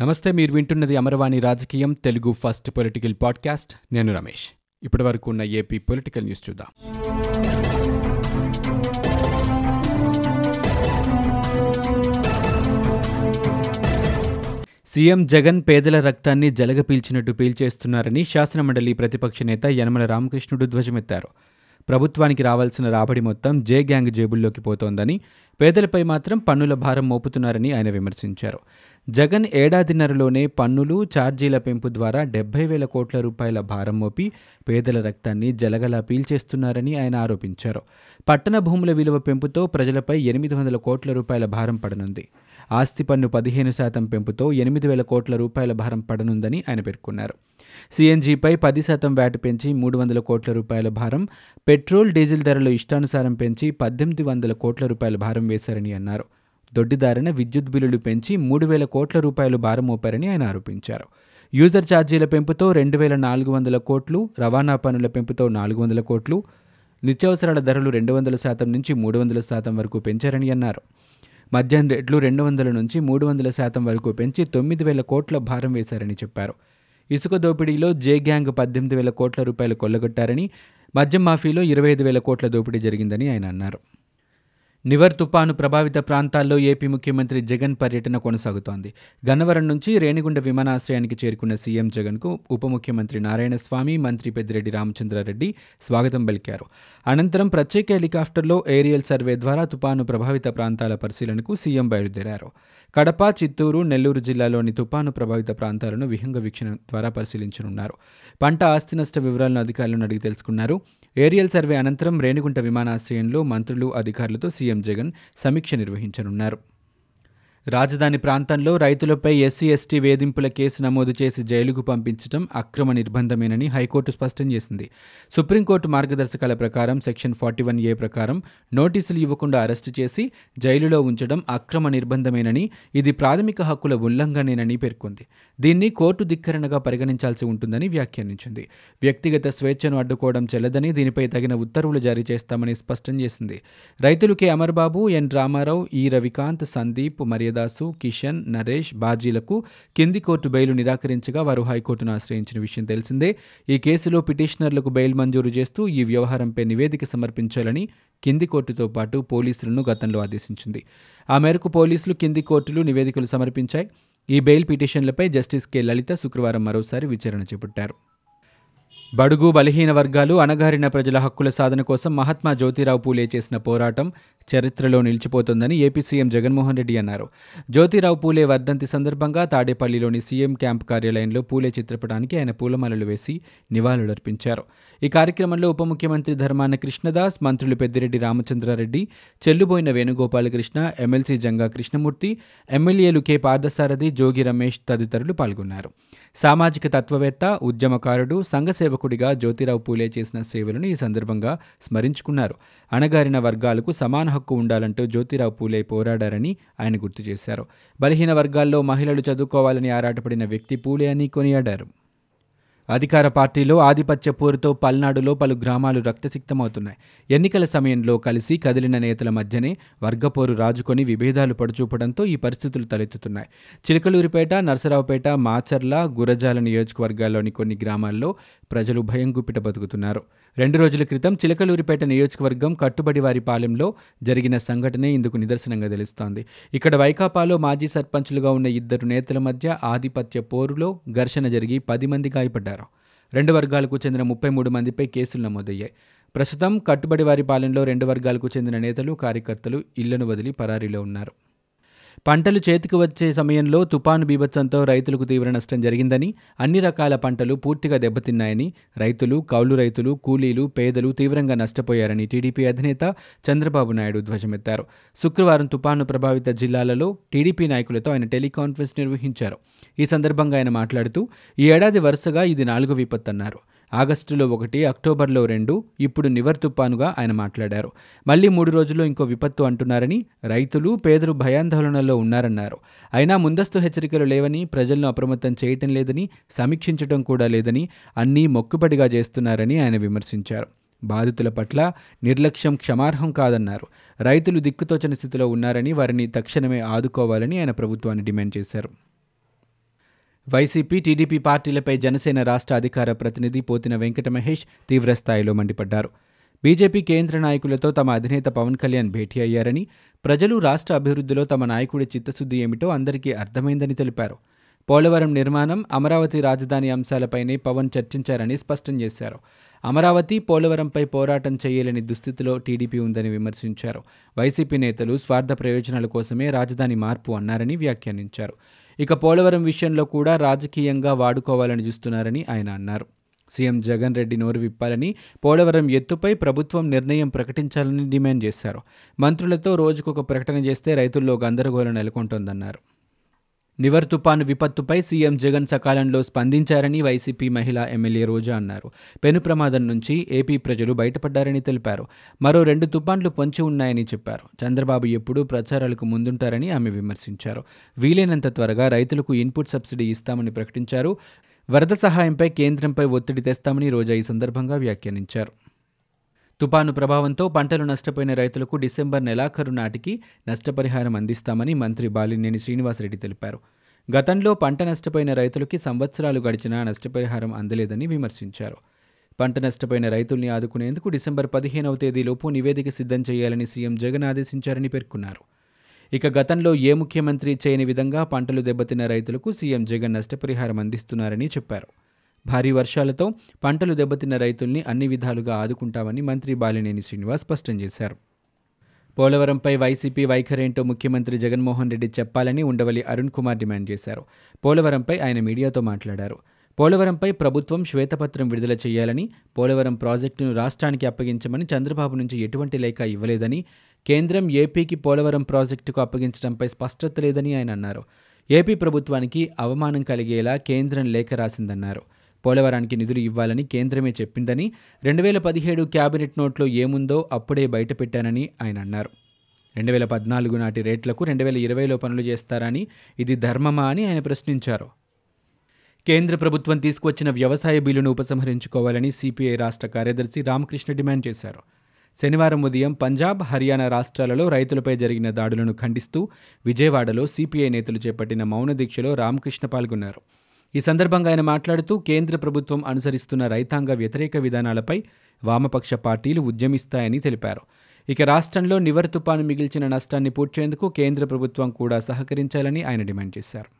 నమస్తే మీరు వింటున్నది అమరవాణి రాజకీయం తెలుగు ఫస్ట్ పొలిటికల్ పాడ్కాస్ట్. నేను రమేష్. ఇప్పటి వరకు ఉన్న ఏపీ పొలిటికల్ న్యూస్ చూద్దాం. సీఎం జగన్ పేదల రక్తాన్ని జలగ పీల్చినట్టు పీల్చేస్తున్నారని శాసనమండలి ప్రతిపక్ష నేత యనమల రామకృష్ణుడు ధ్వజమెత్తారు. ప్రభుత్వానికి రావాల్సిన రాబడి మొత్తం జే గ్యాంగ్ జేబుల్లోకి పోతోందని పేదలపై మాత్రం పన్నుల భారం మోపుతున్నారని ఆయన విమర్శించారు. జగన్ ఏడాదిన్నరలోనే పన్నులు ఛార్జీల పెంపు ద్వారా డెబ్బై వేల కోట్ల రూపాయల భారం మోపి పేదల రక్తాన్ని జలగలా పీల్చేస్తున్నారని ఆయన ఆరోపించారు. పట్టణ భూముల విలువ పెంపుతో ప్రజలపై ఎనిమిది వందల కోట్ల రూపాయల భారం పడనుంది. ఆస్తి పన్ను పదిహేను శాతం పెంపుతో ఎనిమిది వేల కోట్ల రూపాయల భారం పడనుందని ఆయన పేర్కొన్నారు. సీఎన్జీపై పది శాతం వ్యాట్ పెంచి మూడు వందల కోట్ల రూపాయల భారం పెట్రోల్ డీజిల్ ధరలు ఇష్టానుసారం పెంచి పద్దెనిమిది వందల కోట్ల రూపాయల భారం వేశారని అన్నారు. దొడ్డిదారిన విద్యుత్ బిల్లులు పెంచి మూడు వేల కోట్ల రూపాయలు భారం మోపారని ఆయన ఆరోపించారు. యూజర్ ఛార్జీల పెంపుతో రెండు వేల నాలుగు వందల కోట్లు రవాణా పనుల పెంపుతో నాలుగు వందల కోట్లు నిత్యావసరాల ధరలు రెండు వందల శాతం నుంచి మూడు వందల శాతం వరకు పెంచారని అన్నారు. మద్యం రేట్లు రెండు వందల నుంచి మూడు వందల శాతం వరకు పెంచి తొమ్మిది వేల కోట్ల భారం వేశారని చెప్పారు. ఇసుక దోపిడీలో జే గ్యాంగ్ పద్దెనిమిది వేల కోట్ల రూపాయలు కొల్లగొట్టారని మద్యం మాఫీలో ఇరవై ఐదు వేల కోట్ల దోపిడీ జరిగిందని ఆయన అన్నారు. నివర్ తుపాను ప్రభావిత ప్రాంతాల్లో ఏపీ ముఖ్యమంత్రి జగన్ పర్యటన కొనసాగుతోంది. గన్నవరం నుంచి రేణిగుండ విమానాశ్రయానికి చేరుకున్న సీఎం జగన్కు ఉప ముఖ్యమంత్రి నారాయణస్వామి మంత్రి పెద్దిరెడ్డి రామచంద్రారెడ్డి స్వాగతం పలికారు. అనంతరం ప్రత్యేక హెలికాప్టర్లో ఏరియల్ సర్వే ద్వారా తుపాను ప్రభావిత ప్రాంతాల పరిశీలనకు సీఎం బయలుదేరారు. కడప చిత్తూరు నెల్లూరు జిల్లాలోని తుపాను ప్రభావిత ప్రాంతాలను విహంగ వీక్షణ ద్వారా పరిశీలించనున్నారు. పంట ఆస్తి నష్ట వివరాలను అధికారులను అడిగి తెలుసుకున్నారు. ఏరియల్ సర్వే అనంతరం రేణిగుంట విమానాశ్రయంలో మంత్రులు అధికారులతో సీఎం జగన్ సమీక్ష నిర్వహించనున్నారు రాజధాని ప్రాంతంలో రైతులపై ఎస్సీ ఎస్టీ వేధింపుల కేసు నమోదు చేసి జైలుకు పంపించడం అక్రమ నిర్బంధమేనని హైకోర్టు స్పష్టం చేసింది. సుప్రీంకోర్టు మార్గదర్శకాల ప్రకారం సెక్షన్ ఫార్టీ వన్ ఏ ప్రకారం నోటీసులు ఇవ్వకుండా అరెస్టు చేసి జైలులో ఉంచడం అక్రమ నిర్బంధమేనని ఇది ప్రాథమిక హక్కుల ఉల్లంఘనేనని పేర్కొంది. దీన్ని కోర్టు ధిక్కరణగా పరిగణించాల్సి ఉంటుందని వ్యాఖ్యానించింది. వ్యక్తిగత స్వేచ్ఛను అడ్డుకోవడం చెల్లదని దీనిపై తగిన ఉత్తర్వులు జారీ చేస్తామని స్పష్టం చేసింది. రైతులు కె అమర్బాబు ఎన్ రామారావు ఈ రవికాంత్ సందీప్ మర్యాద దాసు కిషన్ నరేష్ బాజీలకు కింది కోర్టు బెయిల్ నిరాకరించగా వారు హైకోర్టును ఆశ్రయించిన విషయం తెలిసిందే. ఈ కేసులో పిటిషనర్లకు బెయిల్ మంజూరు చేస్తూ ఈ వ్యవహారంపై నివేదిక సమర్పించాలని కింది కోర్టుతో పాటు పోలీసులను గతంలో ఆదేశించింది. ఆ మేరకు పోలీసులు కింది కోర్టులు నివేదికలు సమర్పించాయి. ఈ బెయిల్ పిటిషన్లపై జస్టిస్ కె. లలిత శుక్రవారం మరోసారి విచారణ చేపట్టారు. బడుగు బలహీన వర్గాలు అణగారిన ప్రజల హక్కుల సాధన కోసం మహాత్మా జ్యోతిరావు పూలే చేసిన పోరాటం చరిత్రలో నిలిచిపోతుందని ఏపీ సీఎం జగన్మోహన్ రెడ్డి అన్నారు. జ్యోతిరావు పూలే వర్ధంతి సందర్భంగా తాడేపల్లిలోని సీఎం క్యాంప్ కార్యాలయంలో పూలే చిత్రపటానికి ఆయన పూలమాలలు వేసి నివాళులర్పించారు. ఈ కార్యక్రమంలో ఉప ముఖ్యమంత్రి ధర్మాన కృష్ణదాస్ మంత్రులు పెద్దిరెడ్డి రామచంద్రారెడ్డి చెల్లుబోయిన వేణుగోపాలకృష్ణ ఎమ్మెల్సీ జంగా కృష్ణమూర్తి ఎమ్మెల్యేలు కె. పార్థసారథి జోగి రమేష్ తదితరులు పాల్గొన్నారు. సామాజిక తత్వవేత్త ఉద్యమకారుడు సంఘ సేవకుడిగా జ్యోతిరావు పూలే చేసిన సేవలను ఈ సందర్భంగా స్మరించుకున్నారు. అణగారిన వర్గాలకు సమాన హక్కు ఉండాలంటూ జ్యోతిరావు పూలే పోరాడారని ఆయన గుర్తు చేశారు. బలహీన వర్గాల్లో మహిళలు చదువుకోవాలని ఆరాటపడిన వ్యక్తి పూలే అని కొనియాడారు. అధికార పార్టీలో ఆధిపత్య పోరుతో పల్నాడులో పలు గ్రామాలు రక్తసిక్తమవుతున్నాయి. ఎన్నికల సమయంలో కలిసి కదిలిన నేతల మధ్యనే వర్గపోరు రాజుకొని విభేదాలు పడుచూపడంతో ఈ పరిస్థితులు తలెత్తుతున్నాయి. చిలకలూరిపేట నరసరావుపేట మాచర్ల గురజాల నియోజకవర్గాల్లోని కొన్ని గ్రామాల్లో ప్రజలు భయం గుప్పిట బతుకుతున్నారు. రెండు రోజుల క్రితం చిలకలూరిపేట నియోజకవర్గం కట్టుబడివారి పాలెంలో జరిగిన సంఘటనే ఇందుకు నిదర్శనంగా తెలుస్తోంది. ఇక్కడ వైకాపాలో మాజీ సర్పంచులుగా ఉన్న ఇద్దరు నేతల మధ్య ఆధిపత్య పోరులో ఘర్షణ జరిగి పది మంది గాయపడ్డారు. రెండు వర్గాలకు చెందిన ముప్పై మూడు మందిపై కేసులు నమోదయ్యాయి. ప్రస్తుతం కట్టుబడి వారి పాలెంలో రెండు వర్గాలకు చెందిన నేతలు కార్యకర్తలు ఇళ్ళను వదిలి పరారీలో ఉన్నారు. పంటలు చేతికి వచ్చే సమయంలో తుపాను బీభత్సంతో రైతులకు తీవ్ర నష్టం జరిగిందని అన్ని రకాల పంటలు పూర్తిగా దెబ్బతిన్నాయని రైతులు కౌలు రైతులు కూలీలు పేదలు తీవ్రంగా నష్టపోయారని టీడీపీ అధినేత చంద్రబాబు నాయుడు ధ్వజమెత్తారు. శుక్రవారం తుపాను ప్రభావిత జిల్లాలలో టీడీపీ నాయకులతో ఆయన టెలికాన్ఫరెన్స్ నిర్వహించారు. ఈ సందర్భంగా ఆయన మాట్లాడుతూ ఈ ఏడాది వరుసగా ఇది నాలుగో విపత్తు అన్నారు ఆగస్టులో ఒకటి అక్టోబర్లో రెండు ఇప్పుడు నివర్ తుపానుగా ఆయన మాట్లాడారు. మళ్ళీ మూడు రోజుల్లో ఇంకో విపత్తు అంటున్నారని రైతులు పేదలు భయాందోళనలో ఉన్నారన్నారు. అయినా ముందస్తు హెచ్చరికలు లేవని ప్రజలను అప్రమత్తం చేయటం లేదని సమీక్షించడం కూడా లేదని అన్నీ మొక్కుబడిగా చేస్తున్నారని ఆయన విమర్శించారు. బాధితుల పట్ల నిర్లక్ష్యం క్షమార్హం కాదన్నారు. రైతులు దిక్కుతోచని స్థితిలో ఉన్నారని వారిని తక్షణమే ఆదుకోవాలని ఆయన ప్రభుత్వాన్ని డిమాండ్ చేశారు. వైసీపీ టీడీపీ పార్టీలపై జనసేన రాష్ట్ర అధికార ప్రతినిధి పోతిన వెంకట మహేష్ తీవ్రస్థాయిలో మండిపడ్డారు. బీజేపీ కేంద్ర నాయకులతో తమ అధినేత పవన్ కళ్యాణ్ భేటీ అయ్యారని ప్రజలు రాష్ట్ర అభివృద్ధిలో తమ నాయకుడి చిత్తశుద్ధి ఏమిటో అందరికీ అర్థమైందని తెలిపారు. పోలవరం నిర్మాణం అమరావతి రాజధాని అంశాలపైనే పవన్ చర్చించారని స్పష్టం చేశారు. అమరావతి పోలవరంపై పోరాటం చేయలేని దుస్థితిలో టీడీపీ ఉందని విమర్శించారు. వైసీపీ నేతలు స్వార్థ ప్రయోజనాల కోసమే రాజధాని మార్పు అన్నారని వ్యాఖ్యానించారు. ఇక పోలవరం విషయంలో కూడా రాజకీయంగా వాడుకోవాలని చూస్తున్నారని ఆయన అన్నారు. సీఎం జగన్ రెడ్డి నోరు విప్పాలని పోలవరం ఎత్తుపై ప్రభుత్వం నిర్ణయం ప్రకటించాలని డిమాండ్ చేశారు. మంత్రులతో రోజుకొక ప్రకటన చేస్తే రైతుల్లో గందరగోళం నెలకొంటోందన్నారు. నివర్ తుపాను విపత్తుపై సీఎం జగన్ సకాలంలో స్పందించారని వైసీపీ మహిళా ఎమ్మెల్యే రోజా అన్నారు. పెను ప్రమాదం నుంచి ఏపీ ప్రజలు బయటపడ్డారని తెలిపారు. మరో రెండు తుపాన్లు పొంచి ఉన్నాయని చెప్పారు. చంద్రబాబు ఎప్పుడూ ప్రచారాలకు ముందుంటారని ఆమె విమర్శించారు. వీలైనంత త్వరగా రైతులకు ఇన్పుట్ సబ్సిడీ ఇస్తామని ప్రకటించారు. వరద సహాయంపై కేంద్రంపై ఒత్తిడి తెస్తామని రోజా ఈ సందర్భంగా వ్యాఖ్యానించారు. తుపాను ప్రభావంతో పంటలు నష్టపోయిన రైతులకు డిసెంబర్ నెలాఖరు నాటికి నష్టపరిహారం అందిస్తామని మంత్రి బాలినేని శ్రీనివాసరెడ్డి తెలిపారు. గతంలో పంట నష్టపోయిన రైతులకి సంవత్సరాలు గడిచినా నష్టపరిహారం అందలేదని విమర్శించారు. పంట నష్టపోయిన రైతుల్ని ఆదుకునేందుకు డిసెంబర్ పదిహేనవ తేదీలోపు నివేదిక సిద్ధం చేయాలని సీఎం జగన్ ఆదేశించారని పేర్కొన్నారు. ఇక గతంలో ఏ ముఖ్యమంత్రి చేయని విధంగా పంటలు దెబ్బతిన్న రైతులకు సీఎం జగన్ నష్టపరిహారం అందిస్తున్నారని చెప్పారు. భారీ వర్షాలతో పంటలు దెబ్బతిన్న రైతుల్ని అన్ని విధాలుగా ఆదుకుంటామని మంత్రి బాలినేని శ్రీనివాస్ స్పష్టం చేశారు. పోలవరంపై వైసీపీ వైఖరేంటో ముఖ్యమంత్రి జగన్మోహన్ రెడ్డి చెప్పాలని ఉండవల్లి అరుణ్ కుమార్ డిమాండ్ చేశారు. పోలవరంపై ఆయన మీడియాతో మాట్లాడారు. పోలవరంపై ప్రభుత్వం శ్వేతపత్రం విడుదల చేయాలని పోలవరం ప్రాజెక్టును రాష్ట్రానికి అప్పగించమని చంద్రబాబు నుంచి ఎటువంటి లేఖ ఇవ్వలేదని కేంద్రం ఏపీకి పోలవరం ప్రాజెక్టుకు అప్పగించడంపై స్పష్టత లేదని ఆయన అన్నారు. ఏపీ ప్రభుత్వానికి అవమానం కలిగేలా కేంద్రం లేఖ రాసిందన్నారు. పోలవరానికి నిధులు ఇవ్వాలని కేంద్రమే చెప్పిందని రెండు వేల పదిహేడు క్యాబినెట్ నోట్లో ఏముందో అప్పుడే బయటపెట్టానని ఆయన అన్నారు. రెండు వేల పద్నాలుగు నాటి రేట్లకు రెండు వేల ఇరవైలో పనులు చేస్తారని ఇది ధర్మమా అని ఆయన ప్రశ్నించారు. కేంద్ర ప్రభుత్వం తీసుకువచ్చిన వ్యవసాయ బిల్లును ఉపసంహరించుకోవాలని సిపిఐ రాష్ట్ర కార్యదర్శి రామకృష్ణ డిమాండ్ చేశారు. శనివారం ఉదయం పంజాబ్ హర్యానా రాష్ట్రాలలో రైతులపై జరిగిన దాడులను ఖండిస్తూ విజయవాడలో సిపిఐ నేతలు చేపట్టిన మౌన దీక్షలో రామకృష్ణ పాల్గొన్నారు. ఈ సందర్భంగా ఆయన మాట్లాడుతూ కేంద్ర ప్రభుత్వం అనుసరిస్తున్న రైతాంగ వ్యతిరేక విధానాలపై వామపక్ష పార్టీలు ఉద్యమిస్తాయని తెలిపారు. ఇక రాష్ట్రంలో నివర్ తుపాను మిగిల్చిన నష్టాన్ని పూడ్చేందుకు కేంద్ర ప్రభుత్వం కూడా సహకరించాలని ఆయన డిమాండ్ చేశారు.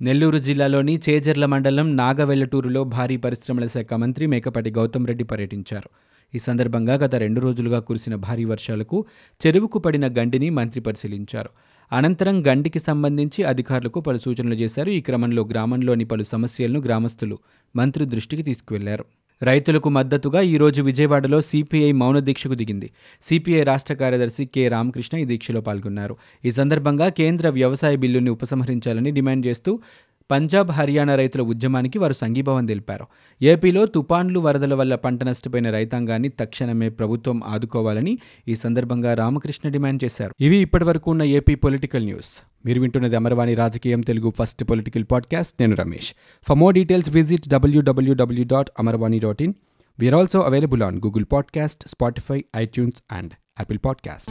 నెల్లూరు జిల్లాలోని చేజర్ల మండలం నాగవెల్లటూరులో భారీ పరిశ్రమల శాఖ మంత్రి మేకపాటి గౌతమ్ రెడ్డి పర్యటించారు. ఈ సందర్భంగా గత రెండు రోజులుగా కురిసిన భారీ వర్షాలకు చెరువుకు పడిన గండిని మంత్రి పరిశీలించారు. అనంతరం గండికి సంబంధించి అధికారులకు పలు సూచనలు చేశారు. ఈ క్రమంలో గ్రామంలోని పలు సమస్యలను గ్రామస్తులు మంత్రి దృష్టికి తీసుకువెళ్ళారు. రైతులకు మద్దతుగా ఈరోజు విజయవాడలో సిపిఐ మౌన దీక్షకు దిగింది. సిపిఐ రాష్ట్ర కార్యదర్శి కె. రామకృష్ణ ఈ దీక్షలో పాల్గొన్నారు. ఈ సందర్భంగా కేంద్ర వ్యవసాయ బిల్లుని ఉపసంహరించాలని డిమాండ్ చేస్తూ పంజాబ్ హర్యానా రైతుల ఉద్యమానికి వారు సంఘీభావం తెలిపారు. ఏపీలో తుపాన్లు వరదల వల్ల పంట నష్టపోయిన రైతాంగాన్ని తక్షణమే ప్రభుత్వం ఆదుకోవాలని ఈ సందర్భంగా రామకృష్ణ డిమాండ్ చేశారు. ఇవి ఇప్పటివరకు ఉన్న ఏపీ పొలిటికల్ న్యూస్. మీరు వింటున్నది అమర్వాణి రాజకీయం తెలుగు ఫస్ట్ పొలిటికల్ పాడ్కాస్ట్. నేను Ramesh. For more details visit W W W dot Amarvani dot in we are also available on Google podcast Spotify iTunes and Apple podcast